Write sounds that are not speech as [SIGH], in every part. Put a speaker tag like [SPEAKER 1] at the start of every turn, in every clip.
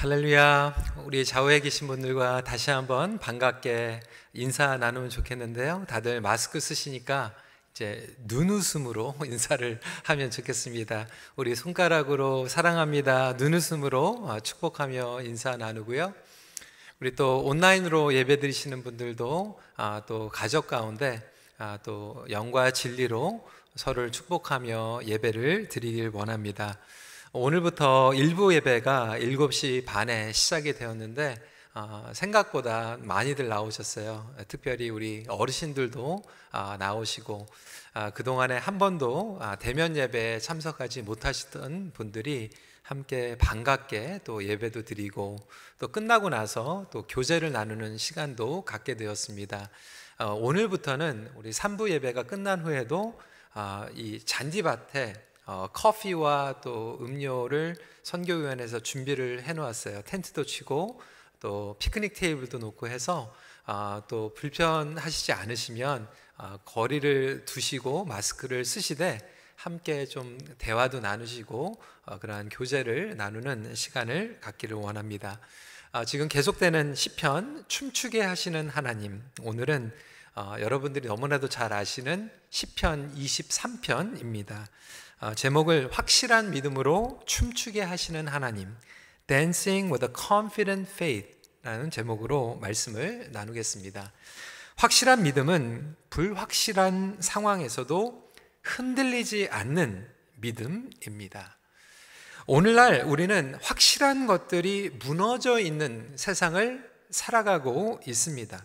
[SPEAKER 1] 할렐루야. 우리 좌우에 계신 분들과 다시 한번 반갑게 인사 나누면 좋겠는데요. 다들 마스크 쓰시니까 이제 눈웃음으로 [LAUGHS] 인사를 하면 좋겠습니다. 우리 손가락으로 사랑합니다. 눈웃음으로 어, 축복하며 인사 나누고요. 우리 또 온라인으로 예배 드리시는 분들도 아, 또 가족 가운데 아, 또 영과 진리로 서로를 축복하며 예배를 드리길 원합니다. 오늘부터 일부 예배가 7시 반에 시작이 되었는데 어, 생각보다 많이들 나오셨어요. 특별히 우리 어르신들도 어, 나오시고 어, 그동안에 한 번도 아, 대면 예배에 참석하지 못하시던 분들이 함께 반갑게 또 예배도 드리고 또 끝나고 나서 또 교제를 나누는 시간도 갖게 되었습니다. 어, 오늘부터는 우리 3부 예배가 끝난 후에도 아, 이 잔디밭에 어, 커피와 또 음료를 선교위원회에서 준비를 해놓았어요. 텐트도 치고 또 피크닉 테이블도 놓고 해서 어, 또 불편하시지 않으시면 어, 거리를 두시고 마스크를 쓰시되 함께 좀 대화도 나누시고 어, 그러한 교제를 나누는 시간을 갖기를 원합니다. 어, 지금 계속되는 시편 춤추게 하시는 하나님 오늘은 어, 여러분들이 너무나도 잘 아시는 시편 23편입니다. 어, 제목을 확실한 믿음으로 춤추게 하시는 하나님, Dancing with a Confident Faith라는 제목으로 말씀을 나누겠습니다. 확실한 믿음은 불확실한 상황에서도 흔들리지 않는 믿음입니다. 오늘날 우리는 확실한 것들이 무너져 있는 세상을 살아가고 있습니다.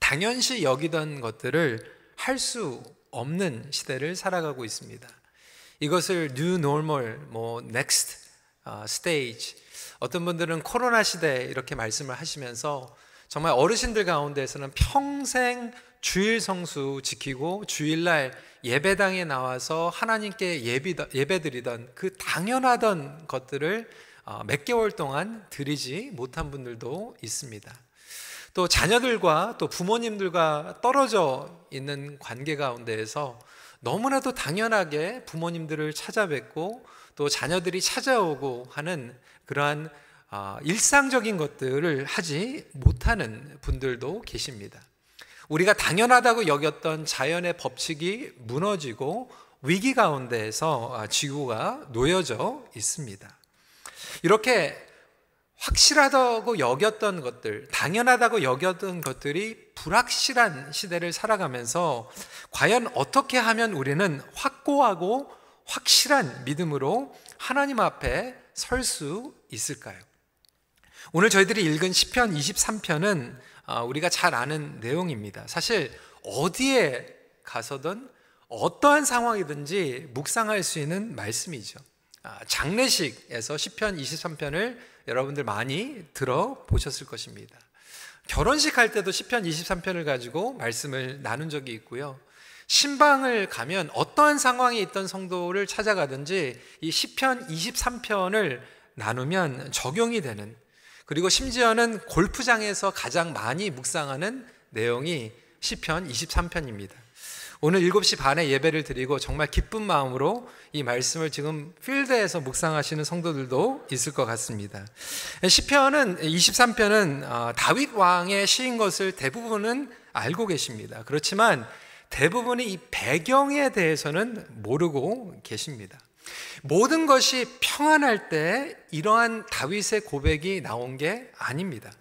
[SPEAKER 1] 당연시 여기던 것들을 할 수 없는 시대를 살아가고 있습니다. 이것을 new normal, 뭐 next 어, stage. 어떤 분들은 코로나 시대 이렇게 말씀을 하시면서 정말 어르신들 가운데에서는 평생 주일 성수 지키고 주일날 예배당에 나와서 하나님께 예비, 예배드리던 그 당연하던 것들을 어, 몇 개월 동안 드리지 못한 분들도 있습니다. 또 자녀들과 또 부모님들과 떨어져 있는 관계 가운데에서 너무나도 당연하게 부모님들을 찾아뵙고 또 자녀들이 찾아오고 하는 그러한 아, 일상적인 것들을 하지 못하는 분들도 계십니다. 우리가 당연하다고 여겼던 자연의 법칙이 무너지고 위기 가운데에서 아, 지구가 놓여져 있습니다. 이렇게 확실하다고 여겼던 것들, 당연하다고 여겼던 것들이 불확실한 시대를 살아가면서 과연 어떻게 하면 우리는 확고하고 확실한 믿음으로 하나님 앞에 설 수 있을까요? 오늘 저희들이 읽은 시편 23편은 아, 우리가 잘 아는 내용입니다. 사실 어디에 가서든 어떠한 상황이든지 묵상할 수 있는 말씀이죠. 아, 장례식에서 시편 23편을 여러분들 많이 들어보셨을 것입니다. 결혼식 할 때도 시편 23편을 가지고 말씀을 나눈 적이 있고요. 신방을 가면 어떠한 상황에 있던 성도를 찾아가든지 이 시편 23편을 나누면 적용이 되는 그리고 심지어는 골프장에서 가장 많이 묵상하는 내용이 시편 23편입니다. 오늘 7시 반에 예배를 드리고 정말 기쁜 마음으로 이 말씀을 지금 필드에서 묵상하시는 성도들도 있을 것 같습니다. 시편은 23편은 어, 다윗 왕의 시인 것을 대부분은 알고 계십니다. 그렇지만 대부분이 이 배경에 대해서는 모르고 계십니다. 모든 것이 평안할 때 이러한 다윗의 고백이 나온 게 아닙니다.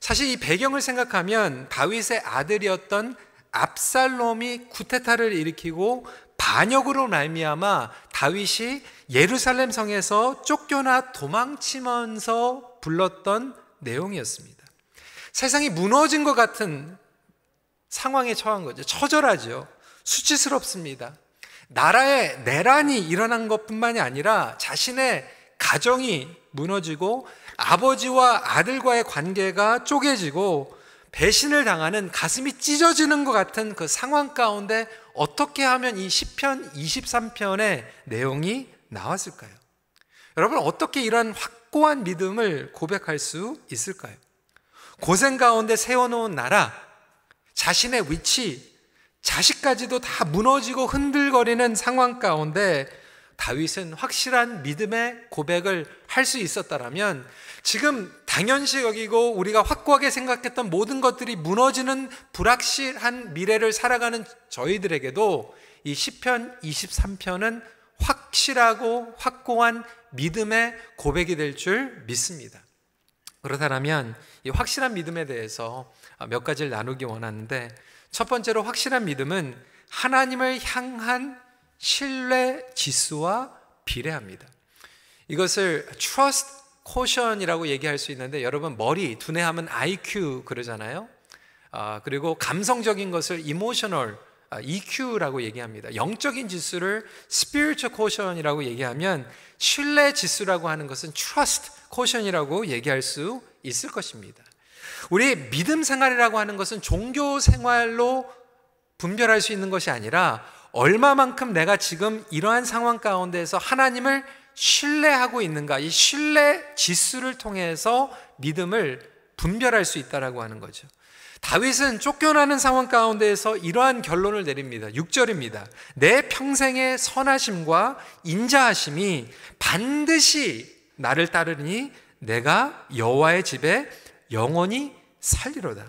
[SPEAKER 1] 사실 이 배경을 생각하면 다윗의 아들이었던 압살롬이 쿠데타를 일으키고 반역으로 말미암아 다윗이 예루살렘 성에서 쫓겨나 도망치면서 불렀던 내용이었습니다. 세상이 무너진 것 같은 상황에 처한 거죠. 처절하죠. 수치스럽습니다. 나라에 내란이 일어난 것뿐만이 아니라 자신의 가정이 무너지고 아버지와 아들과의 관계가 쪼개지고 배신을 당하는 가슴이 찢어지는 것 같은 그 상황 가운데 어떻게 하면 이 시편 23편의 내용이 나왔을까요? 여러분 어떻게 이런 확고한 믿음을 고백할 수 있을까요? 고생 가운데 세워놓은 나라, 자신의 위치, 자식까지도 다 무너지고 흔들거리는 상황 가운데 다윗은 확실한 믿음의 고백을 할 수 있었다라면 지금 당연시 여기고 우리가 확고하게 생각했던 모든 것들이 무너지는 불확실한 미래를 살아가는 저희들에게도 이 시편 23편은 확실하고 확고한 믿음의 고백이 될 줄 믿습니다. 그렇다면 이 확실한 믿음에 대해서 몇 가지를 나누기 원하는데 첫 번째로 확실한 믿음은 하나님을 향한 신뢰 지수와 비례합니다. 이것을 trust quotient이라고 얘기할 수 있는데 여러분 머리 두뇌하면 IQ 그러잖아요. 아, 그리고 감성적인 것을 emotional 아, EQ라고 얘기합니다. 영적인 지수를 spiritual quotient이라고 얘기하면 신뢰 지수라고 하는 것은 trust quotient이라고 얘기할 수 있을 것입니다. 우리 믿음 생활이라고 하는 것은 종교 생활로 분별할 수 있는 것이 아니라 얼마만큼 내가 지금 이러한 상황 가운데에서 하나님을 신뢰하고 있는가 이 신뢰 지수를 통해서 믿음을 분별할 수 있다라고 하는 거죠. 다윗은 쫓겨나는 상황 가운데에서 이러한 결론을 내립니다. 6절입니다. 내 평생의 선하심과 인자하심이 반드시 나를 따르니 내가 여호와의 집에 영원히 살리로다.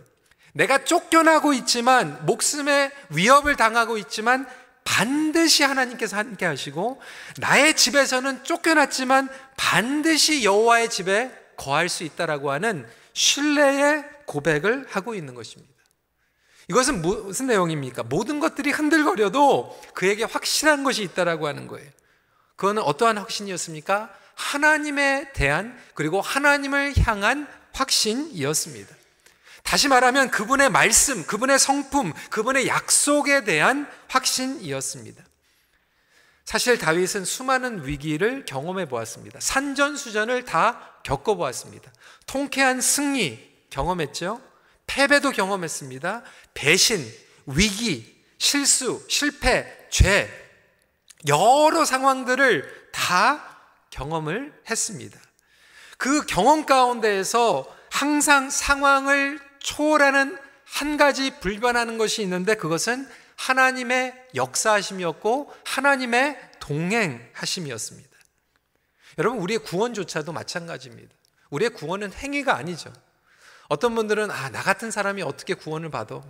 [SPEAKER 1] 내가 쫓겨나고 있지만 목숨의 위협을 당하고 있지만 반드시 하나님께서 함께 하시고 나의 집에서는 쫓겨났지만 반드시 여호와의 집에 거할 수 있다라고 하는 신뢰의 고백을 하고 있는 것입니다. 이것은 무슨 내용입니까? 모든 것들이 흔들거려도 그에게 확실한 것이 있다라고 하는 거예요. 그거는 어떠한 확신이었습니까? 하나님에 대한 그리고 하나님을 향한 확신이었습니다. 다시 말하면 그분의 말씀, 그분의 성품, 그분의 약속에 대한 확신이었습니다. 사실 다윗은 수많은 위기를 경험해 보았습니다. 산전수전을 다 겪어 보았습니다. 통쾌한 승리 경험했죠. 패배도 경험했습니다. 배신, 위기, 실수, 실패, 죄, 여러 상황들을 다 경험을 했습니다. 그 경험 가운데에서 항상 상황을 초월하는 한 가지 불변하는 것이 있는데 그것은 하나님의 역사하심이었고 하나님의 동행하심이었습니다. 여러분, 우리의 구원조차도 마찬가지입니다. 우리의 구원은 행위가 아니죠. 어떤 분들은, 아, 나 같은 사람이 어떻게 구원을 받아?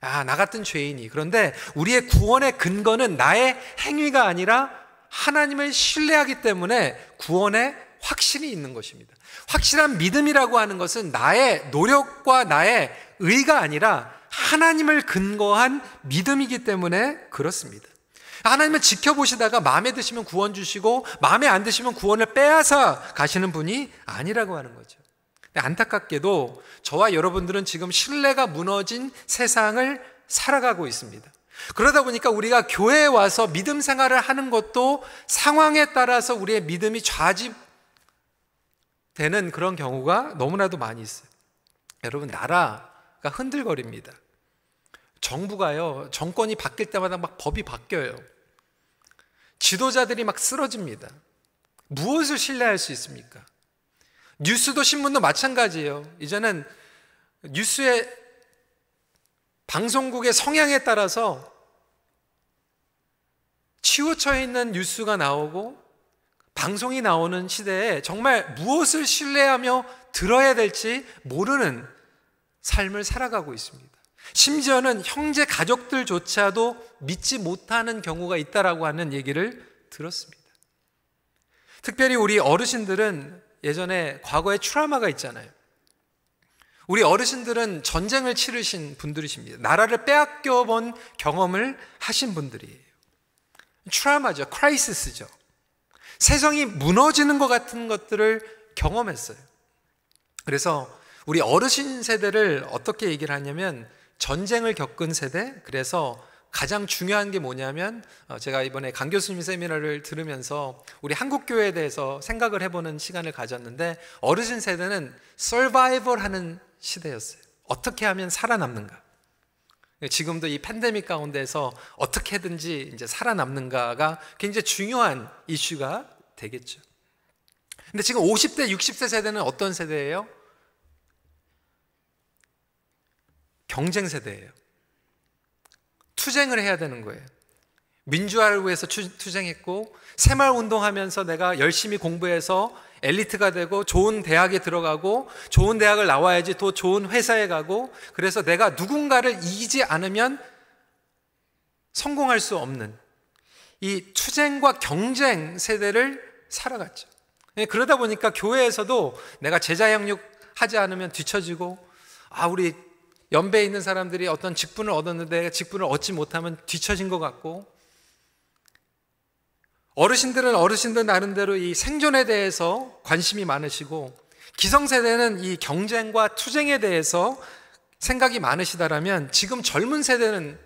[SPEAKER 1] 아, 나 같은 죄인이. 그런데 우리의 구원의 근거는 나의 행위가 아니라 하나님을 신뢰하기 때문에 구원의 확신이 있는 것입니다. 확실한 믿음이라고 하는 것은 나의 노력과 나의 의가 아니라 하나님을 근거한 믿음이기 때문에 그렇습니다. 하나님을 지켜보시다가 마음에 드시면 구원 주시고 마음에 안 드시면 구원을 빼앗아 가시는 분이 아니라고 하는 거죠. 안타깝게도 저와 여러분들은 지금 신뢰가 무너진 세상을 살아가고 있습니다. 그러다 보니까 우리가 교회에 와서 믿음 생활을 하는 것도 상황에 따라서 우리의 믿음이 좌지 되는 그런 경우가 너무나도 많이 있어요. 여러분, 나라가 흔들거립니다. 정부가요, 정권이 바뀔 때마다 막 법이 바뀌어요. 지도자들이 막 쓰러집니다. 무엇을 신뢰할 수 있습니까? 뉴스도 신문도 마찬가지예요. 이제는 뉴스의 방송국의 성향에 따라서 치우쳐 있는 뉴스가 나오고 방송이 나오는 시대에 정말 무엇을 신뢰하며 들어야 될지 모르는 삶을 살아가고 있습니다. 심지어는 형제 가족들조차도 믿지 못하는 경우가 있다라고 하는 얘기를 들었습니다. 특별히 우리 어르신들은 예전에 과거에 트라우마가 있잖아요. 우리 어르신들은 전쟁을 치르신 분들이십니다. 나라를 빼앗겨 본 경험을 하신 분들이에요. 트라우마죠. 크라이시스죠. 세상이 무너지는 것 같은 것들을 경험했어요. 그래서 우리 어르신 세대를 어떻게 얘기를 하냐면 전쟁을 겪은 세대, 그래서 가장 중요한 게 뭐냐면 어, 제가 이번에 강 교수님 세미나를 들으면서 우리 한국 교회에 대해서 생각을 해보는 시간을 가졌는데 어르신 세대는 서바이벌 하는 시대였어요. 어떻게 하면 살아남는가? 지금도 이 팬데믹 가운데서 어떻게든지 이제 살아남는가가 굉장히 중요한 이슈가 되겠죠. 근데 지금 50대, 60대 세대는 어떤 세대예요? 경쟁 세대예요. 투쟁을 해야 되는 거예요. 민주화를 위해서 투쟁했고 새마을 운동하면서 내가 열심히 공부해서 엘리트가 되고 좋은 대학에 들어가고 좋은 대학을 나와야지 또 좋은 회사에 가고 그래서 내가 누군가를 이기지 않으면 성공할 수 없는 이 투쟁과 경쟁 세대를 살아갔죠. 예, 그러다 보니까 교회에서도 내가 제자 양육 하지 않으면 뒤처지고 아 우리 연배에 있는 사람들이 어떤 직분을 얻었는데 직분을 얻지 못하면 뒤처진 것 같고 어르신들은 어르신들 나름대로 이 생존에 대해서 관심이 많으시고 기성세대는 이 경쟁과 투쟁에 대해서 생각이 많으시다라면 지금 젊은 세대는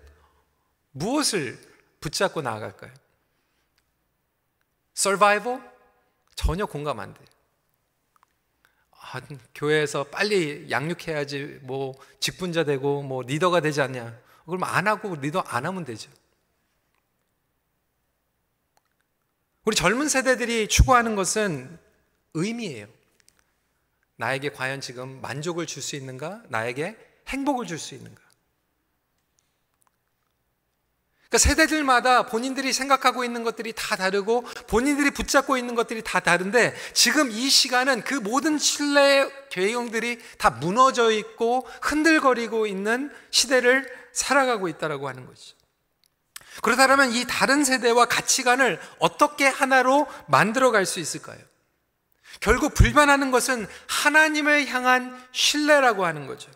[SPEAKER 1] 무엇을 붙잡고 나아갈까요? 서바이벌? 전혀 공감 안 돼요. 아, 교회에서 빨리 양육해야지 뭐 직분자 되고 뭐 리더가 되지 않냐. 그럼 안 하고 리더 안 하면 되죠. 우리 젊은 세대들이 추구하는 것은 의미예요. 나에게 과연 지금 만족을 줄 수 있는가? 나에게 행복을 줄 수 있는가? 그러니까 세대들마다 본인들이 생각하고 있는 것들이 다 다르고 본인들이 붙잡고 있는 것들이 다 다른데 지금 이 시간은 그 모든 신뢰의 계용들이 다 무너져 있고 흔들거리고 있는 시대를 살아가고 있다라고 하는 거죠. 그렇다면 이 다른 세대와 가치관을 어떻게 하나로 만들어 갈 수 있을까요? 결국 불변하는 것은 하나님을 향한 신뢰라고 하는 거죠.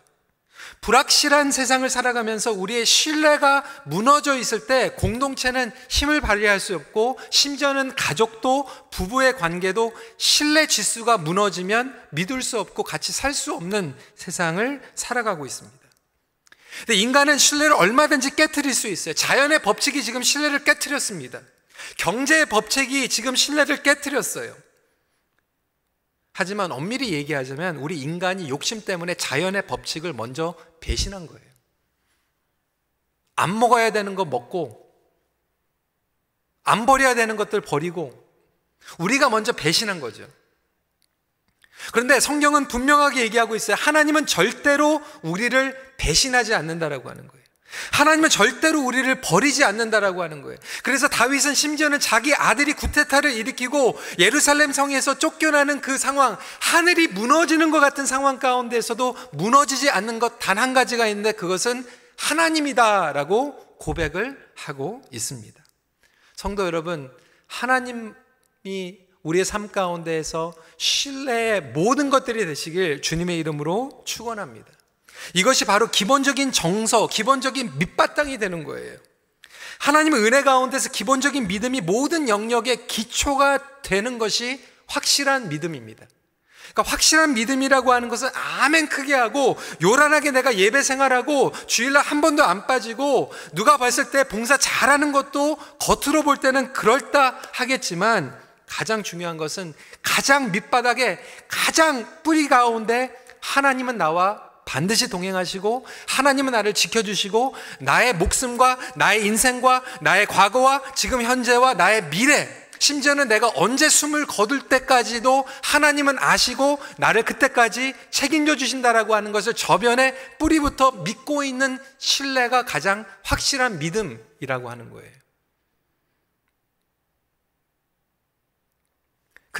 [SPEAKER 1] 불확실한 세상을 살아가면서 우리의 신뢰가 무너져 있을 때 공동체는 힘을 발휘할 수 없고 심지어는 가족도 부부의 관계도 신뢰 지수가 무너지면 믿을 수 없고 같이 살 수 없는 세상을 살아가고 있습니다. 근데 인간은 신뢰를 얼마든지 깨뜨릴 수 있어요. 자연의 법칙이 지금 신뢰를 깨뜨렸습니다. 경제의 법칙이 지금 신뢰를 깨뜨렸어요. 하지만 엄밀히 얘기하자면 우리 인간이 욕심 때문에 자연의 법칙을 먼저 배신한 거예요. 안 먹어야 되는 거 먹고, 안 버려야 되는 것들 버리고, 우리가 먼저 배신한 거죠. 그런데 성경은 분명하게 얘기하고 있어요. 하나님은 절대로 우리를 배신하지 않는다라고 하는 거예요. 하나님은 절대로 우리를 버리지 않는다라고 하는 거예요. 그래서 다윗은 심지어는 자기 아들이 구테타를 일으키고 예루살렘 성에서 쫓겨나는 그 상황, 하늘이 무너지는 것 같은 상황 가운데서도 무너지지 않는 것 단 한 가지가 있는데 그것은 하나님이다라고 고백을 하고 있습니다. 성도 여러분, 하나님이 우리의 삶 가운데에서 신뢰의 모든 것들이 되시길 주님의 이름으로 축원합니다. 이것이 바로 기본적인 정서, 기본적인 밑바탕이 되는 거예요. 하나님의 은혜 가운데서 기본적인 믿음이 모든 영역의 기초가 되는 것이 확실한 믿음입니다. 그러니까 확실한 믿음이라고 하는 것은 아멘 크게 하고 요란하게 내가 예배 생활하고 주일날 한 번도 안 빠지고 누가 봤을 때 봉사 잘하는 것도 겉으로 볼 때는 그럴다 하겠지만 가장 중요한 것은 가장 밑바닥에 가장 뿌리 가운데 하나님은 나와 반드시 동행하시고 하나님은 나를 지켜주시고 나의 목숨과 나의 인생과 나의 과거와 지금 현재와 나의 미래 심지어는 내가 언제 숨을 거둘 때까지도 하나님은 아시고 나를 그때까지 책임져 주신다라고 하는 것을 저변의 뿌리부터 믿고 있는 신뢰가 가장 확실한 믿음이라고 하는 거예요.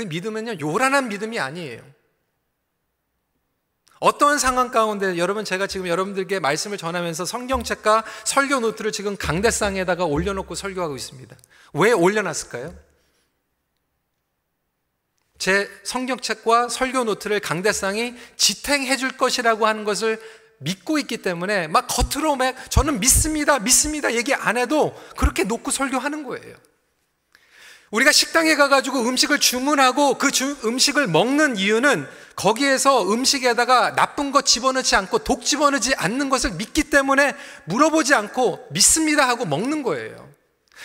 [SPEAKER 1] 그 믿음은요, 요란한 믿음이 아니에요. 어떤 상황 가운데 여러분 제가 지금 여러분들께 말씀을 전하면서 성경책과 설교 노트를 지금 강대상에다가 올려놓고 설교하고 있습니다. 왜 올려놨을까요? 제 성경책과 설교 노트를 강대상이 지탱해 줄 것이라고 하는 것을 믿고 있기 때문에 막 겉으로 막 저는 믿습니다, 믿습니다 얘기 안 해도 그렇게 놓고 설교하는 거예요. 우리가 식당에 가가지고 음식을 주문하고 그 주, 음식을 먹는 이유는 거기에서 음식에다가 나쁜 것 집어넣지 않고 독 집어넣지 않는 것을 믿기 때문에 물어보지 않고 믿습니다 하고 먹는 거예요.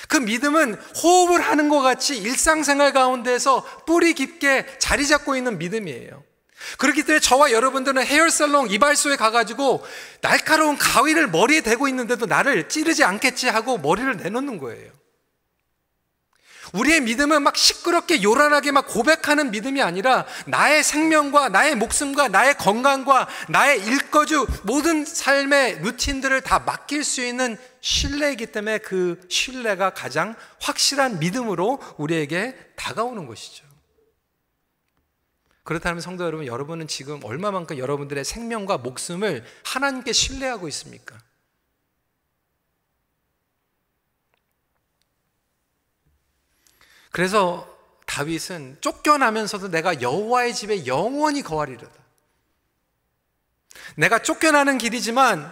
[SPEAKER 1] 그 믿음은 호흡을 하는 것 같이 일상생활 가운데서 뿌리 깊게 자리 잡고 있는 믿음이에요. 그렇기 때문에 저와 여러분들은 헤어살롱 이발소에 가가지고 날카로운 가위를 머리에 대고 있는데도 나를 찌르지 않겠지 하고 머리를 내놓는 거예요. 우리의 믿음은 막 시끄럽게 요란하게 막 고백하는 믿음이 아니라 나의 생명과 나의 목숨과 나의 건강과 나의 일거주 모든 삶의 루틴들을 다 맡길 수 있는 신뢰이기 때문에 그 신뢰가 가장 확실한 믿음으로 우리에게 다가오는 것이죠. 그렇다면 성도 여러분, 여러분은 지금 얼마만큼 여러분들의 생명과 목숨을 하나님께 신뢰하고 있습니까? 그래서 다윗은 쫓겨나면서도 내가 여호와의 집에 영원히 거하리로다. 내가 쫓겨나는 길이지만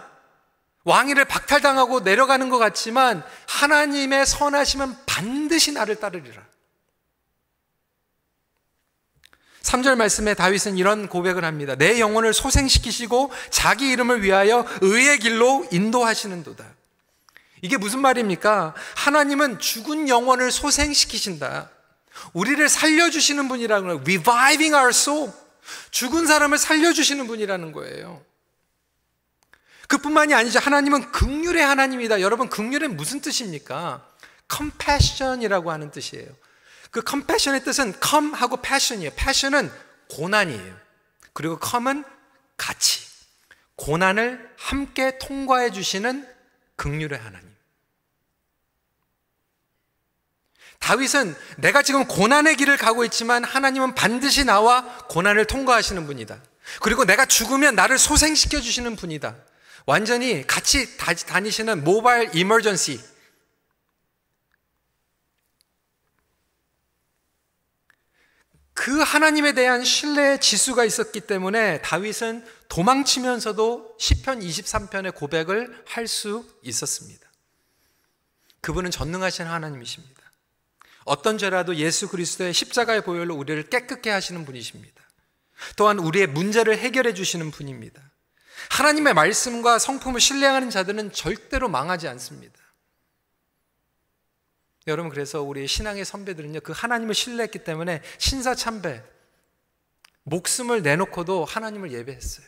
[SPEAKER 1] 왕위를 박탈당하고 내려가는 것 같지만 하나님의 선하심은 반드시 나를 따르리라. 3절 말씀에 다윗은 이런 고백을 합니다. 내 영혼을 소생시키시고 자기 이름을 위하여 의의 길로 인도하시는도다. 이게 무슨 말입니까? 하나님은 죽은 영혼을 소생시키신다. 우리를 살려주시는 분이라는 거예요. Reviving our soul. 죽은 사람을 살려주시는 분이라는 거예요. 그뿐만이 아니죠. 하나님은 극률의 하나님이다. 여러분, 극률은 무슨 뜻입니까? compassion이라고 하는 뜻이에요. 그 compassion의 뜻은 come 하고 passion이에요. passion은 고난이에요. 그리고 come은 가치. 고난을 함께 통과해 주시는 극률의 하나님. 다윗은 내가 지금 고난의 길을 가고 있지만 하나님은 반드시 나와 고난을 통과하시는 분이다. 그리고 내가 죽으면 나를 소생시켜 주시는 분이다. 완전히 같이 다니시는 모바일 이머전시. 그 하나님에 대한 신뢰의 지수가 있었기 때문에 다윗은 도망치면서도 시편 23편의 고백을 할 수 있었습니다. 그분은 전능하신 하나님이십니다. 어떤 죄라도 예수 그리스도의 십자가의 보혈로 우리를 깨끗게 하시는 분이십니다. 또한 우리의 문제를 해결해 주시는 분입니다. 하나님의 말씀과 성품을 신뢰하는 자들은 절대로 망하지 않습니다. 여러분 그래서 우리 신앙의 선배들은요 그 하나님을 신뢰했기 때문에 신사 참배 목숨을 내놓고도 하나님을 예배했어요.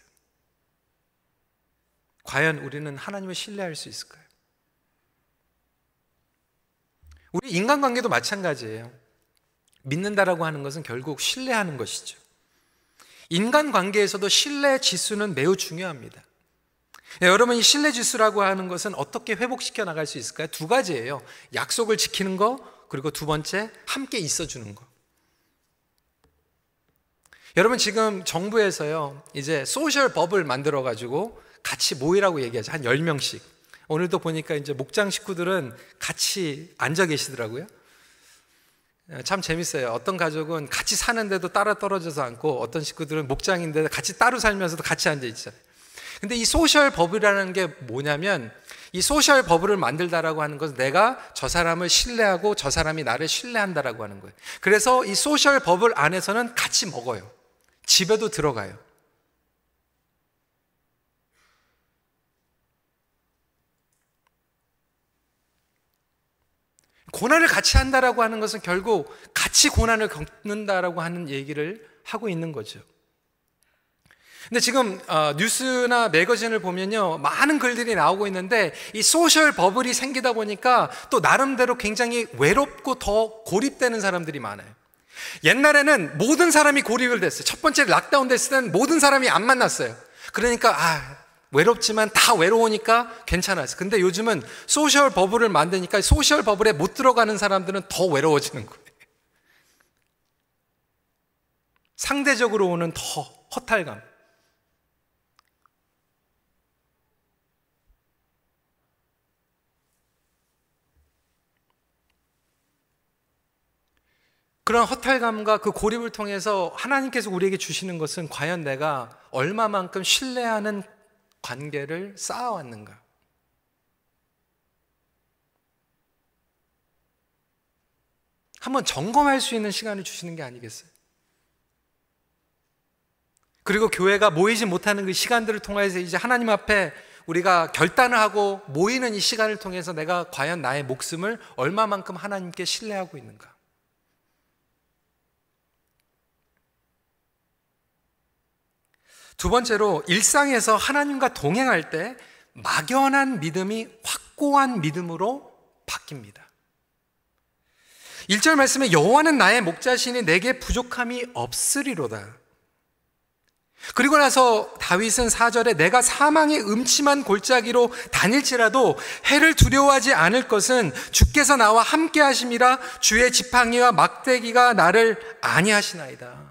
[SPEAKER 1] 과연 우리는 하나님을 신뢰할 수 있을까요? 우리 인간관계도 마찬가지예요. 믿는다라고 하는 것은 결국 신뢰하는 것이죠. 인간관계에서도 신뢰 지수는 매우 중요합니다. 네, 여러분, 이 신뢰 지수라고 하는 것은 어떻게 회복시켜 나갈 수 있을까요? 두 가지예요. 약속을 지키는 거, 그리고 두 번째, 함께 있어 주는 거. 여러분, 지금 정부에서요, 이제 social bubble을 만들어 가지고 같이 모이라고 얘기하죠. 한 10명씩. 오늘도 보니까 이제 목장 식구들은 같이 앉아 계시더라고요. 예, 참 재밌어요. 어떤 가족은 같이 사는데도 따로 떨어져서 앉고 어떤 식구들은 목장인데 같이 따로 살면서도 같이 앉아 있잖아요. 근데 이 social bubble이라는 게 뭐냐면 이 social bubble을 만들다라고 하는 것은 내가 저 사람을 신뢰하고 저 사람이 나를 신뢰한다라고 하는 거예요. 그래서 이 social bubble 안에서는 같이 먹어요. 집에도 들어가요. 고난을 같이 한다라고 하는 것은 결국 같이 고난을 겪는다라고 하는 얘기를 하고 있는 거죠. 근데 지금 어, 뉴스나 매거진을 보면요 많은 글들이 나오고 있는데 이 social bubble이 생기다 보니까 또 나름대로 굉장히 외롭고 더 고립되는 사람들이 많아요. 옛날에는 모든 사람이 고립을 됐어요. 첫 번째 lockdown 됐을 때는 모든 사람이 안 만났어요. 그러니까 아 외롭지만 다 외로우니까 괜찮았어요. 근데 요즘은 social bubble을 만드니까 social bubble에 못 들어가는 사람들은 더 외로워지는 거예요. 상대적으로 오는 더 허탈감. 그런 허탈감과 그 고립을 통해서 하나님께서 우리에게 주시는 것은 과연 내가 얼마만큼 신뢰하는 관계를 쌓아왔는가? 한번 점검할 수 있는 시간을 주시는 게 아니겠어요? 그리고 교회가 모이지 못하는 그 시간들을 통해서 이제 하나님 앞에 우리가 결단을 하고 모이는 이 시간을 통해서 내가 과연 나의 목숨을 얼마만큼 하나님께 신뢰하고 있는가? 두 번째로 일상에서 하나님과 동행할 때 막연한 믿음이 확고한 믿음으로 바뀝니다. 1절 말씀에 여호와는 나의 목자시니 내게 부족함이 없으리로다. 그리고 나서 다윗은 4절에 내가 사망의 음침한 골짜기로 다닐지라도 해를 두려워하지 않을 것은 주께서 나와 함께 하심이라 주의 지팡이와 막대기가 나를 아니하시나이다.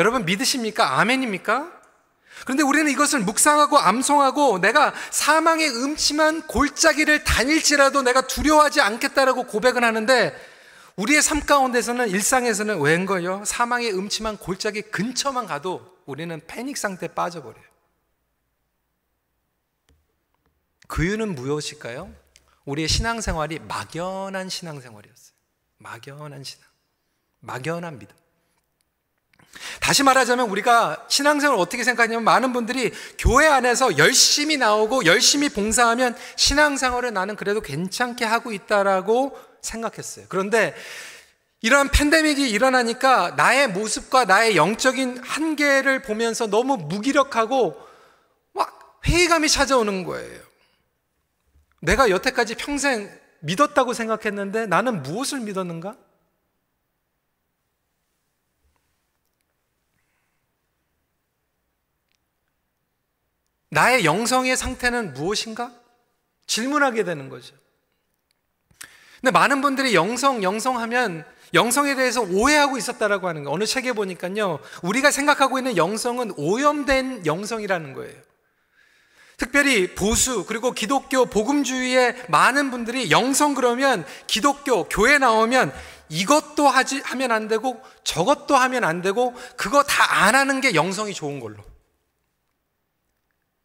[SPEAKER 1] 여러분 믿으십니까? 아멘입니까? 그런데 우리는 이것을 묵상하고 암송하고 내가 사망의 음침한 골짜기를 다닐지라도 내가 두려워하지 않겠다라고 고백을 하는데 우리의 삶 가운데서는 일상에서는 웬걸요? 사망의 음침한 골짜기 근처만 가도 우리는 패닉 상태에 빠져버려요. 그 이유는 무엇일까요? 우리의 신앙생활이 막연한 신앙생활이었어요. 막연한 신앙. 막연한 믿음. 다시 말하자면 우리가 신앙생활 어떻게 생각하냐면 많은 분들이 교회 안에서 열심히 나오고 열심히 봉사하면 신앙생활을 나는 그래도 괜찮게 하고 있다라고 생각했어요. 그런데 이러한 팬데믹이 일어나니까 나의 모습과 나의 영적인 한계를 보면서 너무 무기력하고 막 회의감이 찾아오는 거예요. 내가 여태까지 평생 믿었다고 생각했는데 나는 무엇을 믿었는가? 나의 영성의 상태는 무엇인가? 질문하게 되는 거죠. 근데 많은 분들이 영성, 영성하면 영성에 대해서 오해하고 있었다라고 하는 거. 어느 책에 보니까요. 우리가 생각하고 있는 영성은 오염된 영성이라는 거예요. 특별히 보수 그리고 기독교 복음주의의 많은 분들이 영성 그러면 기독교 교회 나오면 이것도 하지 하면 안 되고 저것도 하면 안 되고 그거 다 안 하는 게 영성이 좋은 걸로.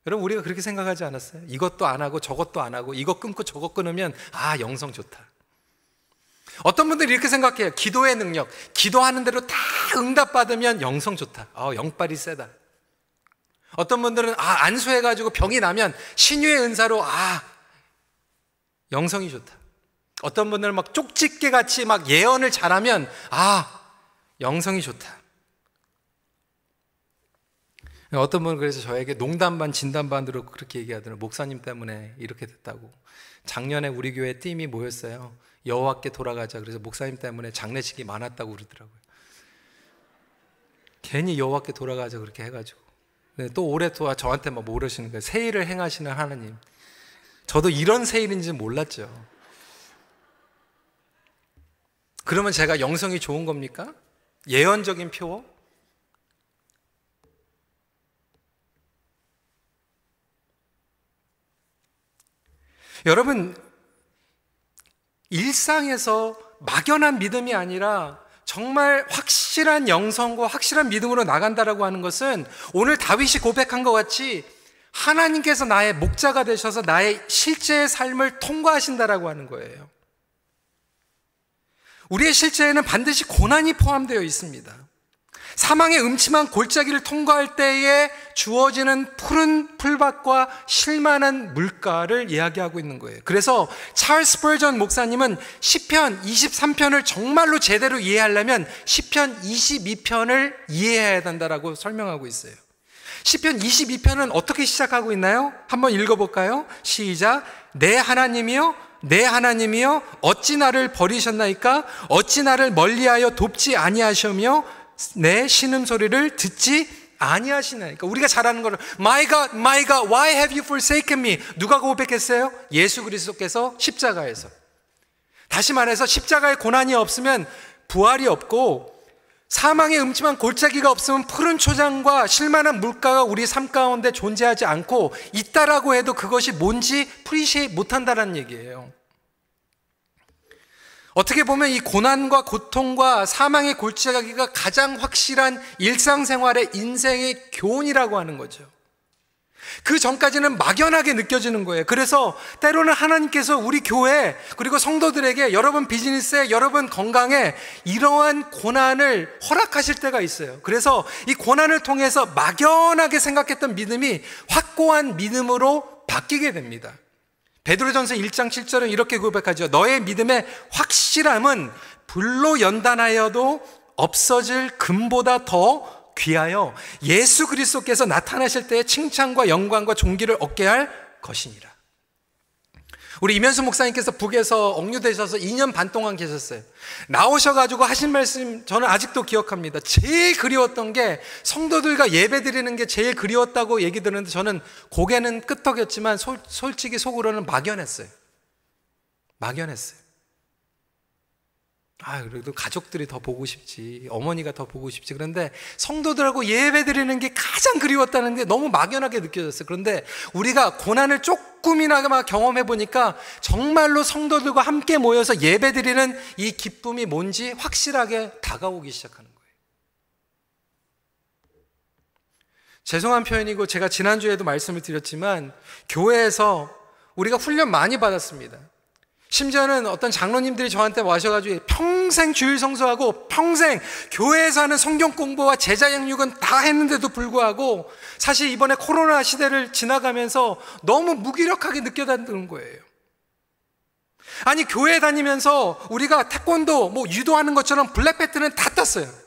[SPEAKER 1] 여러분 우리가 그렇게 생각하지 않았어요? 이것도 안 하고 저것도 안 하고 이거 끊고 저거 끊으면 아 영성 좋다. 어떤 분들이 이렇게 생각해요. 기도의 능력, 기도하는 대로 다 응답받으면 영성 좋다. 어, 영빨이 세다. 어떤 분들은 아 안수해가지고 병이 나면 신유의 은사로 아 영성이 좋다. 어떤 분들은 막 쪽집게 같이 막 예언을 잘하면 아 영성이 좋다. 어떤 분은 그래서 저에게 농담 반 진담 반으로 그렇게 얘기하더라고요. 목사님 때문에 이렇게 됐다고. 작년에 우리 교회 팀이 모였어요. 여호와께 돌아가자. 그래서 목사님 때문에 장례식이 많았다고 그러더라고요. 괜히 여호와께 돌아가자 그렇게 해가지고. 또 올해 또 저한테 막 모르시는 거예요. 세일을 행하시는 하나님. 저도 이런 세일인지 몰랐죠. 그러면 제가 영성이 좋은 겁니까? 예언적인 표? 여러분, 일상에서 막연한 믿음이 아니라 정말 확실한 영성과 확실한 믿음으로 나간다라고 하는 것은 오늘 다윗이 고백한 것 같이 하나님께서 나의 목자가 되셔서 나의 실제의 삶을 통과하신다라고 하는 거예요. 우리의 실제에는 반드시 고난이 포함되어 있습니다. 사망의 음침한 골짜기를 통과할 때에 주어지는 푸른 풀밭과 실만한 물가를 이야기하고 있는 거예요. 그래서 찰스 버전 목사님은 시편 23편을 정말로 제대로 이해하려면 시편 22편을 이해해야 된다라고 설명하고 있어요. 시편 22편은 어떻게 시작하고 있나요? 한번 읽어 볼까요? 시작. 내 하나님이요, 내 하나님이요, 어찌 나를 버리셨나이까? 어찌 나를 멀리하여 돕지 아니하셔며 내 신음 소리를 듣지 아니하시나니까 그러니까 우리가 잘 아는 거를 My God, My God, why have you forsaken me? 누가 고백했어요? 예수 그리스도께서 십자가에서. 다시 말해서 십자가의 고난이 없으면 부활이 없고 사망의 음침한 골짜기가 없으면 푸른 초장과 실만한 물가가 우리 삶 가운데 존재하지 않고 있다라고 해도 그것이 뭔지 프리시에 못한다는 얘기예요. 어떻게 보면 이 고난과 고통과 사망의 골짜기가 가장 확실한 일상생활의 인생의 교훈이라고 하는 거죠. 그 전까지는 막연하게 느껴지는 거예요. 그래서 때로는 하나님께서 우리 교회 그리고 성도들에게 여러분 비즈니스에 여러분 건강에 이러한 고난을 허락하실 때가 있어요. 그래서 이 고난을 통해서 막연하게 생각했던 믿음이 확고한 믿음으로 바뀌게 됩니다. 베드로전서 1장 7절은 이렇게 고백하죠. 너의 믿음의 확실함은 불로 연단하여도 없어질 금보다 더 귀하여 예수 그리스도께서 나타나실 때의 칭찬과 영광과 존귀를 얻게 할 것이니라. 우리 이면수 목사님께서 북에서 억류되셔서 2년 반 동안 계셨어요. 나오셔가지고 하신 말씀 저는 아직도 기억합니다. 제일 그리웠던 게 성도들과 예배 드리는 게 제일 그리웠다고 얘기 들었는데 저는 고개는 끄덕였지만 솔직히 속으로는 막연했어요. 막연했어요. 아, 그래도 가족들이 더 보고 싶지. 어머니가 더 보고 싶지. 그런데 성도들하고 예배 드리는 게 가장 그리웠다는 게 너무 막연하게 느껴졌어요. 그런데 우리가 고난을 조금이나마 경험해 보니까 정말로 성도들과 함께 모여서 예배 드리는 이 기쁨이 뭔지 확실하게 다가오기 시작하는 거예요. 죄송한 표현이고 제가 지난주에도 말씀을 드렸지만 교회에서 우리가 훈련 많이 받았습니다. 심지어는 어떤 장로님들이 저한테 와셔가지고 평생 주일 성수하고 평생 교회에서 하는 성경 공부와 제자 양육은 다 했는데도 불구하고 사실 이번에 코로나 시대를 지나가면서 너무 무기력하게 느껴다는 거예요. 아니, 교회 다니면서 우리가 태권도 뭐 유도하는 것처럼 블랙벨트는 다 땄어요.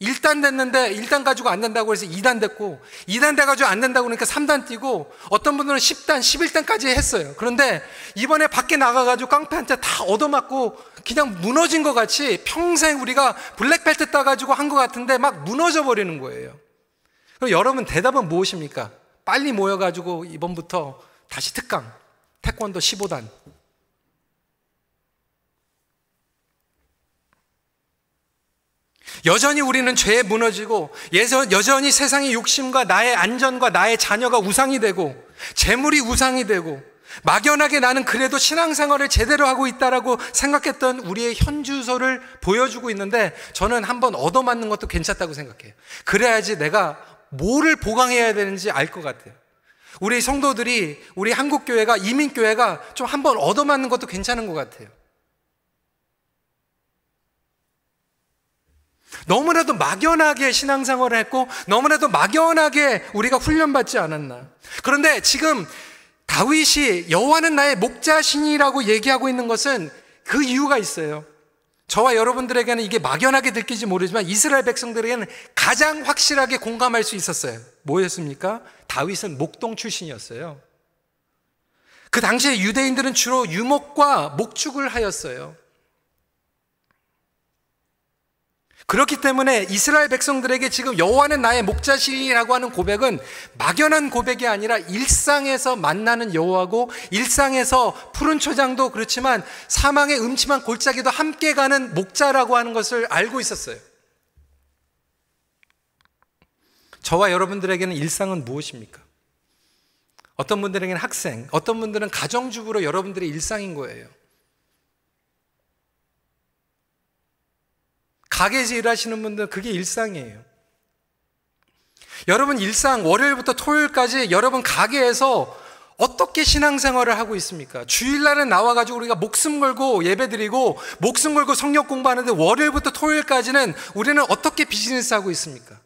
[SPEAKER 1] 1단 됐는데 1단 가지고 안 된다고 해서 2단 됐고 2단 돼가지고 안 된다고 그러니까 3단 뛰고 어떤 분들은 10단, 11단까지 했어요. 그런데 이번에 밖에 나가가지고 깡패한테 다 얻어맞고 그냥 무너진 것 같이 평생 우리가 블랙벨트 따가지고 한 것 같은데 막 무너져 버리는 거예요. 그럼 여러분 대답은 무엇입니까? 빨리 모여가지고 이번부터 다시 특강, 태권도 15단, 여전히 우리는 죄에 무너지고 여전히 세상의 욕심과 나의 안전과 나의 자녀가 우상이 되고 재물이 우상이 되고 막연하게 나는 그래도 신앙생활을 제대로 하고 있다라고 생각했던 우리의 현주소를 보여주고 있는데 저는 한번 얻어맞는 것도 괜찮다고 생각해요. 그래야지 내가 뭐를 보강해야 되는지 알 것 같아요. 우리 성도들이 우리 한국교회가 이민교회가 좀 한번 얻어맞는 것도 괜찮은 것 같아요. 너무나도 막연하게 신앙생활을 했고 너무나도 막연하게 우리가 훈련받지 않았나. 그런데 지금 다윗이 여호와는 나의 목자신이라고 얘기하고 있는 것은 그 이유가 있어요. 저와 여러분들에게는 이게 막연하게 느끼지 모르지만 이스라엘 백성들에게는 가장 확실하게 공감할 수 있었어요. 뭐였습니까? 다윗은 목동 출신이었어요. 그 당시에 유대인들은 주로 유목과 목축을 하였어요. 그렇기 때문에 이스라엘 백성들에게 지금 여호와는 나의 목자신이라고 하는 고백은 막연한 고백이 아니라 일상에서 만나는 여호와고 일상에서 푸른 초장도 그렇지만 사망의 음침한 골짜기도 함께 가는 목자라고 하는 것을 알고 있었어요. 저와 여러분들에게는 일상은 무엇입니까? 어떤 분들에게는 학생, 어떤 분들은 가정주부로 여러분들의 일상인 거예요. 가게에서 일하시는 분들 그게 일상이에요. 여러분 일상 월요일부터 토요일까지 여러분 가게에서 어떻게 신앙생활을 하고 있습니까? 주일날은 나와가지고 우리가 목숨 걸고 예배드리고 목숨 걸고 성역 공부하는데 월요일부터 토요일까지는 우리는 어떻게 비즈니스 하고 있습니까?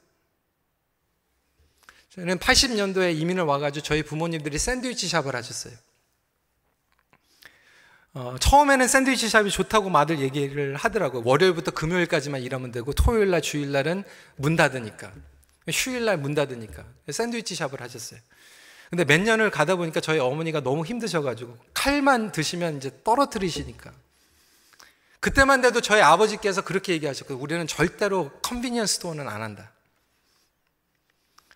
[SPEAKER 1] 저는 80년도에 이민을 와가지고 저희 부모님들이 샌드위치 shop을 하셨어요. 어, 처음에는 샌드위치 shop이 좋다고 말들 얘기를 하더라고요. 월요일부터 금요일까지만 일하면 되고 토요일날 주일날은 문 닫으니까. 휴일날 문 닫으니까. 샌드위치 shop을 하셨어요. 근데 몇 년을 가다 보니까 저희 어머니가 너무 힘드셔가지고 칼만 드시면 이제 떨어뜨리시니까. 그때만 해도 저희 아버지께서 그렇게 얘기하셨고 우리는 절대로 convenience store는 안 한다.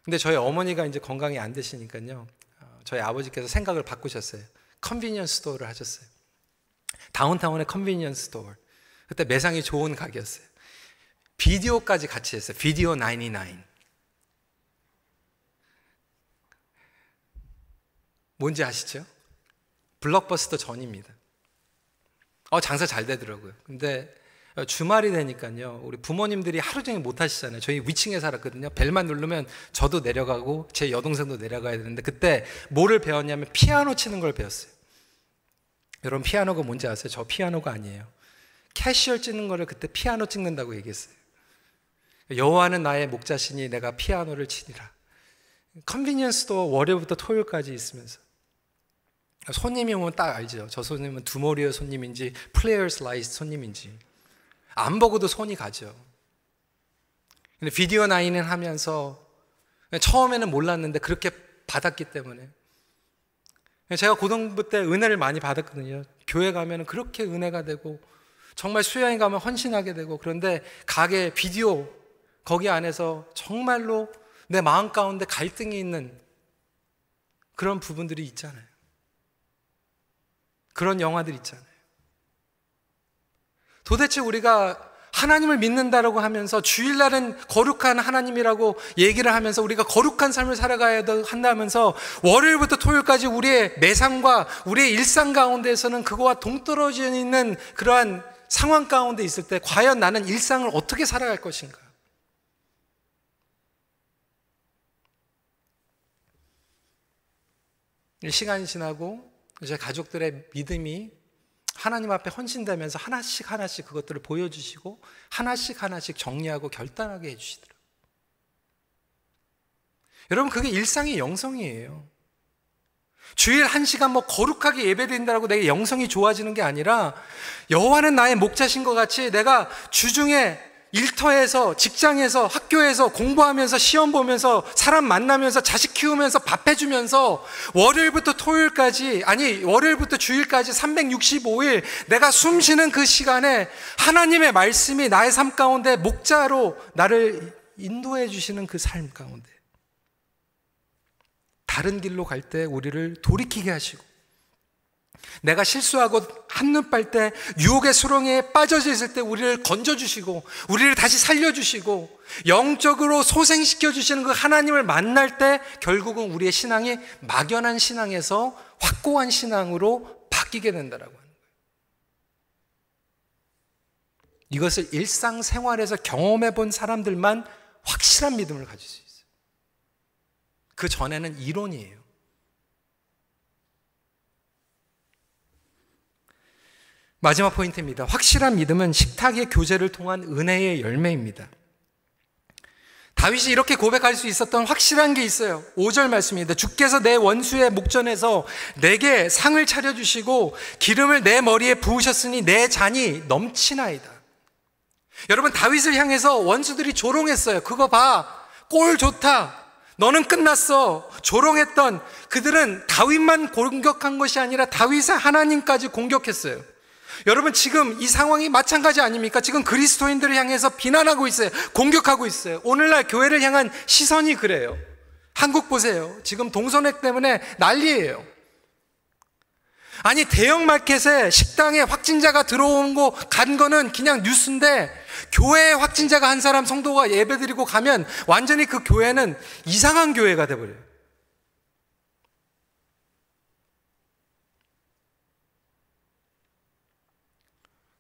[SPEAKER 1] 근데 저희 어머니가 이제 건강이 안 되시니까요. 어, 저희 아버지께서 생각을 바꾸셨어요. convenience store를 하셨어요. 다운타운의 convenience store. 그때 매상이 좋은 가게였어요. 비디오까지 같이 했어요. 비디오 99. 뭔지 아시죠? 블록버스터 전입니다. 어, 장사 잘 되더라고요. 근데 주말이 되니까요. 우리 부모님들이 하루 종일 못 하시잖아요. 저희 위층에 살았거든요. 벨만 누르면 저도 내려가고 제 여동생도 내려가야 되는데 그때 뭐를 배웠냐면 피아노 치는 걸 배웠어요. 여러분 피아노가 뭔지 아세요? 저 피아노가 아니에요. cashier 찍는 거를 그때 피아노 찍는다고 얘기했어요. 여호와는 나의 목자시니 내가 피아노를 치니라. convenience도 월요일부터 토요일까지 있으면서 손님이 오면 딱 알죠. 저 손님은 du Maurier 손님인지 Player's Lights 손님인지 안 보고도 손이 가죠. 근데 비디오 나인을 하면서 처음에는 몰랐는데 그렇게 받았기 때문에 제가 고등부 때 은혜를 많이 받았거든요. 교회 가면 그렇게 은혜가 되고 정말 수양에 가면 헌신하게 되고 그런데 가게 비디오 거기 안에서 정말로 내 마음 가운데 갈등이 있는 그런 부분들이 있잖아요. 그런 영화들 있잖아요. 도대체 우리가 하나님을 믿는다라고 하면서 주일날은 거룩한 하나님이라고 얘기를 하면서 우리가 거룩한 삶을 살아가야 한다면서 월요일부터 토요일까지 우리의 매상과 우리의 일상 가운데에서는 그거와 동떨어져 있는 그러한 상황 가운데 있을 때 과연 나는 일상을 어떻게 살아갈 것인가? 시간이 지나고 이제 가족들의 믿음이 하나님 앞에 헌신되면서 하나씩 하나씩 그것들을 보여주시고 하나씩 하나씩 정리하고 결단하게 해주시더라고요. 여러분, 그게 일상의 영성이에요. 주일 한 시간 뭐 거룩하게 예배드린다고 내 영성이 좋아지는 게 아니라 여호와는 나의 목자신 것 같이 내가 주중에 일터에서 직장에서 학교에서 공부하면서 시험 보면서 사람 만나면서 자식 키우면서 밥 해주면서 월요일부터 토요일까지 아니 월요일부터 주일까지 365일 내가 숨 쉬는 그 시간에 하나님의 말씀이 나의 삶 가운데 목자로 나를 인도해 주시는 그 삶 가운데 다른 길로 갈 때 우리를 돌이키게 하시고 내가 실수하고 한눈 팔 때 유혹의 수렁에 빠져져 있을 때 우리를 건져주시고 우리를 다시 살려주시고 영적으로 소생시켜 주시는 그 하나님을 만날 때 결국은 우리의 신앙이 막연한 신앙에서 확고한 신앙으로 바뀌게 된다라고 하는 거예요. 이것을 일상생활에서 경험해 본 사람들만 확실한 믿음을 가질 수 있어요. 그 전에는 이론이에요. 마지막 포인트입니다. 확실한 믿음은 식탁의 교제를 통한 은혜의 열매입니다. 다윗이 이렇게 고백할 수 있었던 확실한 게 있어요. 5절 말씀입니다. 주께서 내 원수의 목전에서 내게 상을 차려주시고 기름을 내 머리에 부으셨으니 내 잔이 넘치나이다. 여러분, 다윗을 향해서 원수들이 조롱했어요. 그거 봐. 꼴 좋다. 너는 끝났어. 조롱했던 그들은 다윗만 공격한 것이 아니라 다윗의 하나님까지 공격했어요. 여러분 지금 이 상황이 마찬가지 아닙니까? 지금 그리스도인들을 향해서 비난하고 있어요. 공격하고 있어요. 오늘날 교회를 향한 시선이 그래요. 한국 보세요. 지금 동선액 때문에 난리예요. 아니 대형 마켓에 식당에 확진자가 들어온 거 간 거는 그냥 뉴스인데 교회에 확진자가 한 사람 성도가 예배드리고 가면 완전히 그 교회는 이상한 교회가 돼 버려요.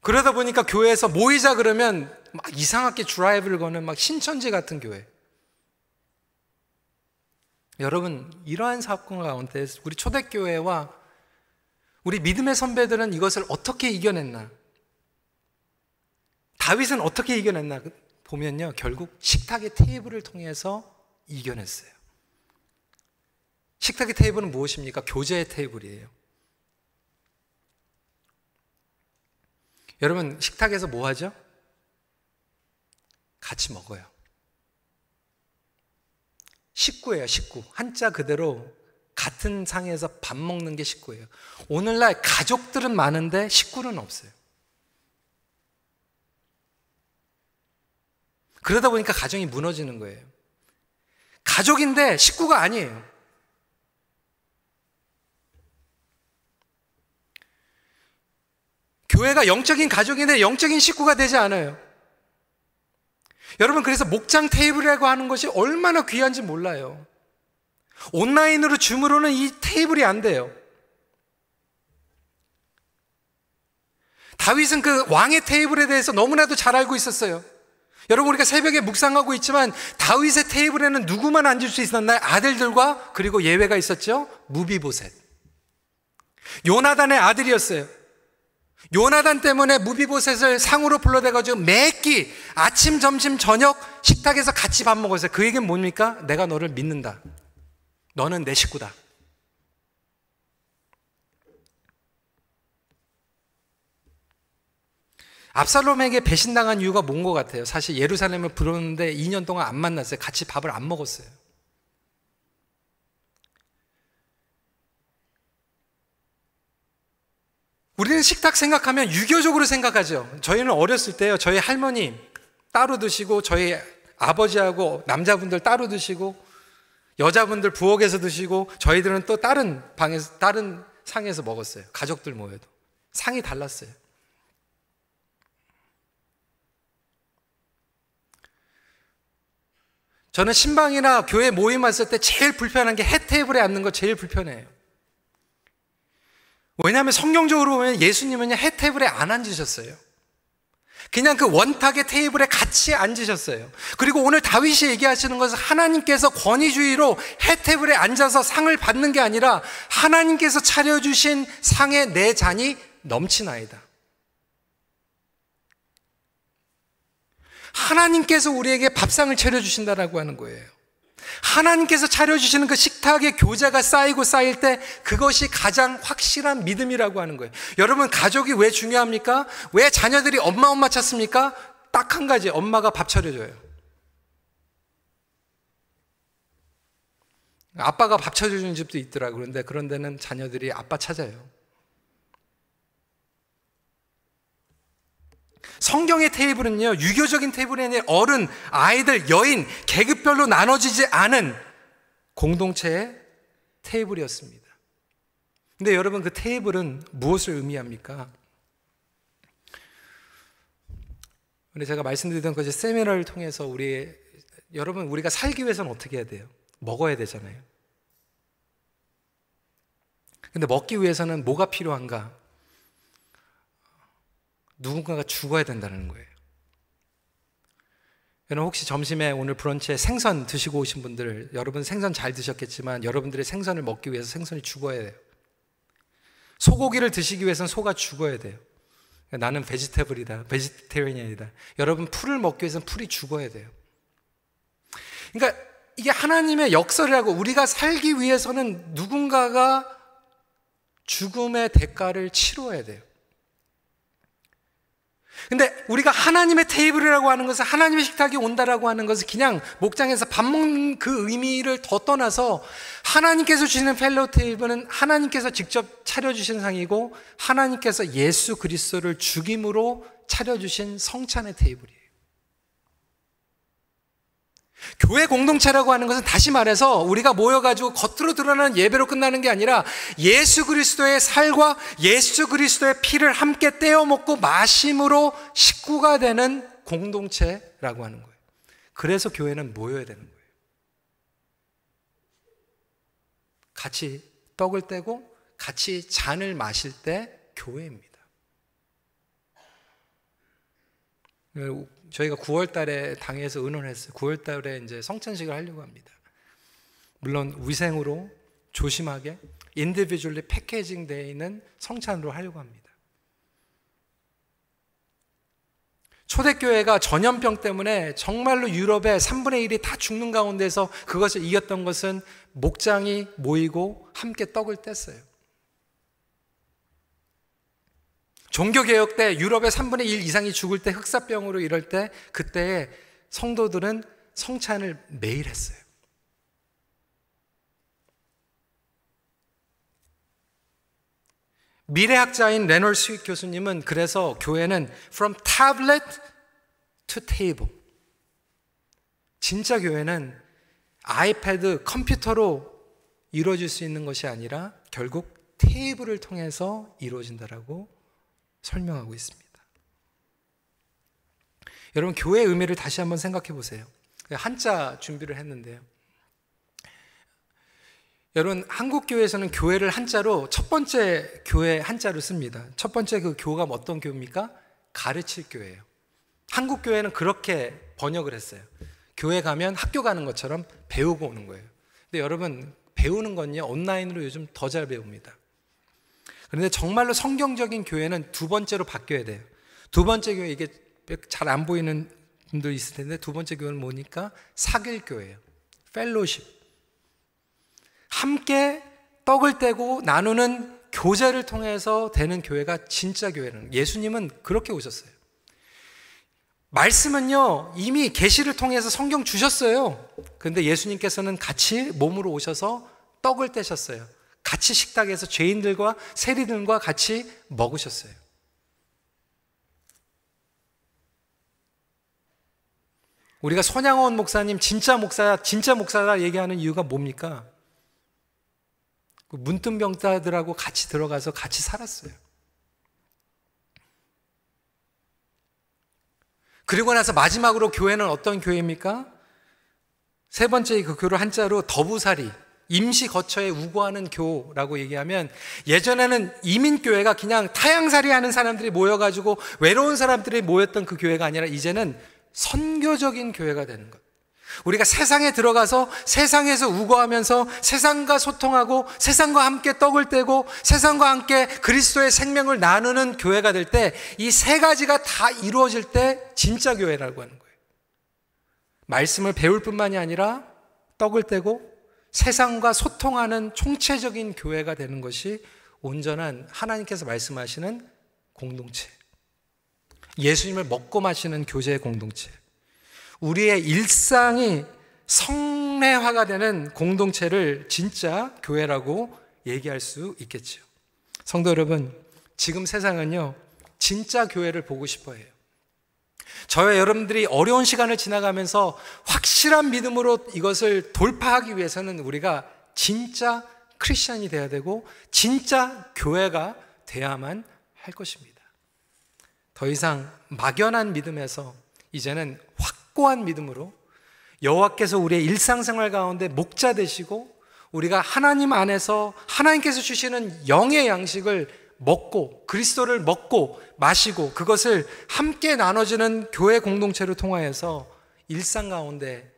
[SPEAKER 1] 그러다 보니까 교회에서 모이자 그러면 막 이상하게 드라이브를 거는 막 신천지 같은 교회. 여러분, 이러한 사건 가운데 우리 초대교회와 우리 믿음의 선배들은 이것을 어떻게 이겨냈나? 다윗은 어떻게 이겨냈나? 보면요, 결국 식탁의 테이블을 통해서 이겨냈어요. 식탁의 테이블은 무엇입니까? 교제의 테이블이에요. 여러분, 식탁에서 뭐 하죠? 같이 먹어요. 식구예요, 식구. 한자 그대로 같은 상에서 밥 먹는 게 식구예요. 오늘날 가족들은 많은데 식구는 없어요. 그러다 보니까 가정이 무너지는 거예요. 가족인데 식구가 아니에요. 교회가 영적인 가족인데 영적인 식구가 되지 않아요. 여러분, 그래서 목장 테이블이라고 하는 것이 얼마나 귀한지 몰라요. 온라인으로 줌으로는 이 테이블이 안 돼요. 다윗은 그 왕의 테이블에 대해서 너무나도 잘 알고 있었어요. 여러분, 우리가 새벽에 묵상하고 있지만 다윗의 테이블에는 누구만 앉을 수 있었나요? 아들들과 그리고 예외가 있었죠? 무비보셋. 요나단의 아들이었어요. 요나단 때문에 무비보셋을 상으로 불러대가지고 매끼 아침, 점심, 저녁 식탁에서 같이 밥 먹었어요. 그 얘기는 뭡니까? 내가 너를 믿는다. 너는 내 식구다. 압살롬에게 배신당한 이유가 뭔 것 같아요? 사실 예루살렘을 부르는데 2년 동안 안 만났어요. 같이 밥을 안 먹었어요. 우리는 식탁 생각하면 유교적으로 생각하죠. 저희는 어렸을 때요, 저희 할머니 따로 드시고, 저희 아버지하고 남자분들 따로 드시고, 여자분들 부엌에서 드시고, 저희들은 또 다른 방에서, 다른 상에서 먹었어요. 가족들 모여도. 상이 달랐어요. 저는 신방이나 교회 모임 왔을 때 제일 불편한 게 해 테이블에 앉는 거 제일 불편해요. 왜냐하면 성경적으로 보면 예수님은 해 테이블에 안 앉으셨어요. 그냥 그 원탁의 테이블에 같이 앉으셨어요. 그리고 오늘 다윗이 얘기하시는 것은 하나님께서 권위주의로 해 테이블에 앉아서 상을 받는 게 아니라 하나님께서 차려주신 상에 내 잔이 넘치나이다. 하나님께서 우리에게 밥상을 차려주신다라고 하는 거예요. 하나님께서 차려주시는 그 식탁에 교제가 쌓이고 쌓일 때 그것이 가장 확실한 믿음이라고 하는 거예요. 여러분, 가족이 왜 중요합니까? 왜 자녀들이 엄마, 엄마 찾습니까? 딱 한 가지, 엄마가 밥 차려줘요. 아빠가 밥 차려주는 집도 있더라고. 그런데 그런 데는 자녀들이 아빠 찾아요. 성경의 테이블은요, 유교적인 테이블이 아니라 어른, 아이들, 여인, 계급별로 나눠지지 않은 공동체의 테이블이었습니다. 근데 여러분 그 테이블은 무엇을 의미합니까? 근데 제가 말씀드리던 것이 세미나를 통해서 우리 여러분 우리가 살기 위해서는 어떻게 해야 돼요? 먹어야 되잖아요. 근데 먹기 위해서는 뭐가 필요한가? 누군가가 죽어야 된다는 거예요. 여러분 혹시 점심에 오늘 브런치에 생선 드시고 오신 분들 여러분 생선 잘 드셨겠지만 여러분들의 생선을 먹기 위해서 생선이 죽어야 돼요. 소고기를 드시기 위해서는 소가 죽어야 돼요. 나는 베지테블이다. 베지테리언이다. 여러분 풀을 먹기 위해서는 풀이 죽어야 돼요. 그러니까 이게 하나님의 역설이라고 우리가 살기 위해서는 누군가가 죽음의 대가를 치러야 돼요. 근데 우리가 하나님의 테이블이라고 하는 것은 하나님의 식탁이 온다라고 하는 것은 그냥 목장에서 밥 먹는 그 의미를 더 떠나서 하나님께서 주시는 펠로 테이블은 하나님께서 직접 차려주신 상이고 하나님께서 예수 그리스도를 죽임으로 차려주신 성찬의 테이블이에요. 교회 공동체라고 하는 것은 다시 말해서 우리가 모여가지고 겉으로 드러나는 예배로 끝나는 게 아니라 예수 그리스도의 살과 예수 그리스도의 피를 함께 떼어 먹고 마심으로 식구가 되는 공동체라고 하는 거예요. 그래서 교회는 모여야 되는 거예요. 같이 떡을 떼고 같이 잔을 마실 때 교회입니다. 저희가 9월 달에 당회에서 의논했어요. 9월 달에 이제 성찬식을 하려고 합니다. 물론 위생으로 조심하게 individually packaging 되어 있는 성찬으로 하려고 합니다. 초대교회가 전염병 때문에 정말로 유럽의 3분의 1이 다 죽는 가운데서 그것을 이겼던 것은 목장이 모이고 함께 떡을 뗐어요. 종교개혁 때 유럽의 3분의 1 이상이 죽을 때 흑사병으로 이럴 때 그때 성도들은 성찬을 매일 했어요. 미래학자인 레너드 스윗 교수님은 그래서 교회는 from tablet to table. 진짜 교회는 아이패드, 컴퓨터로 이루어질 수 있는 것이 아니라 결국 테이블을 통해서 이루어진다라고 설명하고 있습니다. 여러분, 교회의 의미를 다시 한번 생각해 보세요. 한자 준비를 했는데요. 여러분, 한국 교회에서는 교회를 한자로 첫 번째 교회 한자로 씁니다. 첫 번째 그 교가 어떤 교입니까? 가르칠 교회예요. 한국 교회는 그렇게 번역을 했어요. 교회 가면 학교 가는 것처럼 배우고 오는 거예요. 근데 여러분, 배우는 건요, 온라인으로 요즘 더 잘 배웁니다. 그런데 정말로 성경적인 교회는 두 번째로 바뀌어야 돼요. 두 번째 교회 이게 잘 안 보이는 분들 있을 텐데 두 번째 교회는 뭐니까 사길 교회예요. 펠로십. 함께 떡을 떼고 나누는 교제를 통해서 되는 교회가 진짜 교회는 예수님은 그렇게 오셨어요. 말씀은요 이미 계시를 통해서 성경 주셨어요. 그런데 예수님께서는 같이 몸으로 오셔서 떡을 떼셨어요. 같이 식탁에서 죄인들과 세리들과 같이 먹으셨어요. 우리가 손양원 목사님 진짜 목사 진짜 목사다 얘기하는 이유가 뭡니까? 그 문둥병자들하고 같이 들어가서 같이 살았어요. 그리고 나서 마지막으로 교회는 어떤 교회입니까? 세 번째 그 교를 한자로 더부살이 임시 거처에 우거하는 교라고 얘기하면 예전에는 이민교회가 그냥 타양살이 하는 사람들이 모여가지고 외로운 사람들이 모였던 그 교회가 아니라 이제는 선교적인 교회가 되는 것. 우리가 세상에 들어가서 세상에서 우거하면서 세상과 소통하고 세상과 함께 떡을 떼고 세상과 함께 그리스도의 생명을 나누는 교회가 될 때 이 세 가지가 다 이루어질 때 진짜 교회라고 하는 거예요. 말씀을 배울 뿐만이 아니라 떡을 떼고 세상과 소통하는 총체적인 교회가 되는 것이 온전한 하나님께서 말씀하시는 공동체. 예수님을 먹고 마시는 교제의 공동체. 우리의 일상이 성례화가 되는 공동체를 진짜 교회라고 얘기할 수 있겠죠. 성도 여러분, 지금 세상은요, 진짜 교회를 보고 싶어 해요. 저와 여러분들이 어려운 시간을 지나가면서 확실한 믿음으로 이것을 돌파하기 위해서는 우리가 진짜 크리스천이 돼야 되고 진짜 교회가 돼야만 할 것입니다. 더 이상 막연한 믿음에서 이제는 확고한 믿음으로 여호와께서 우리의 일상생활 가운데 목자 되시고 우리가 하나님 안에서 하나님께서 주시는 영의 양식을 먹고 그리스도를 먹고 마시고 그것을 함께 나눠주는 교회 공동체를 통하여서 일상 가운데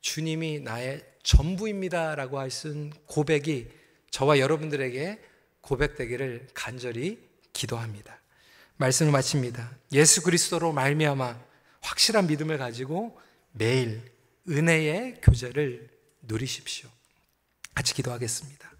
[SPEAKER 1] 주님이 나의 전부입니다라고 하신 고백이 저와 여러분들에게 고백되기를 간절히 기도합니다. 말씀을 마칩니다. 예수 그리스도로 말미암아 확실한 믿음을 가지고 매일 은혜의 교제를 누리십시오. 같이 기도하겠습니다.